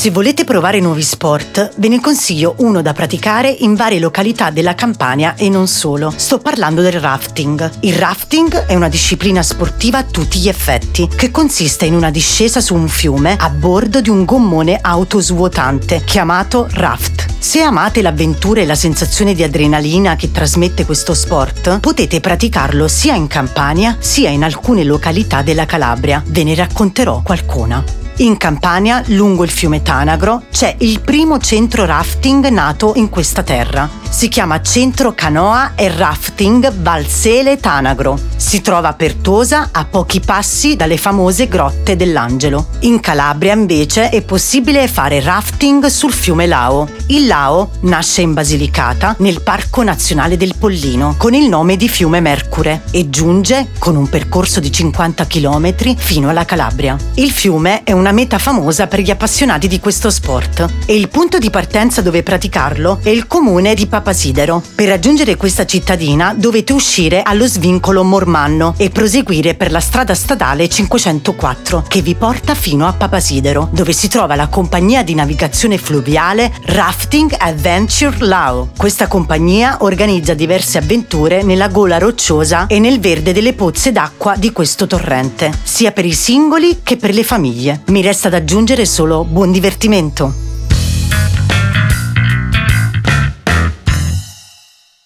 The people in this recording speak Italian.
Se volete provare nuovi sport, ve ne consiglio uno da praticare in varie località della Campania e non solo. Sto parlando del rafting. Il rafting è una disciplina sportiva a tutti gli effetti, che consiste in una discesa su un fiume a bordo di un gommone autosvuotante chiamato raft. Se amate l'avventura e la sensazione di adrenalina che trasmette questo sport, potete praticarlo sia in Campania sia in alcune località della Calabria. Ve ne racconterò qualcuna. In Campania, lungo il fiume Tanagro, c'è il primo centro rafting nato in questa terra. Si chiama Centro Canoa e Rafting Valsele Tanagro. Si trova a Pertosa, a pochi passi dalle famose grotte dell'Angelo. In Calabria, invece, è possibile fare rafting sul fiume Lao. Il Lao nasce in Basilicata, nel Parco Nazionale del Pollino, con il nome di fiume Mercure e giunge, con un percorso di 50 km, fino alla Calabria. Il fiume è una meta famosa per gli appassionati di questo sport e il punto di partenza dove praticarlo è il comune di Papasidero. Per raggiungere questa cittadina dovete uscire allo svincolo Mormanno e proseguire per la strada statale 504 che vi porta fino a Papasidero, dove si trova la compagnia di navigazione fluviale Rafting Adventure Lao. Questa compagnia organizza diverse avventure nella gola rocciosa e nel verde delle pozze d'acqua di questo torrente, sia per i singoli che per le famiglie. Mi resta da aggiungere solo buon divertimento.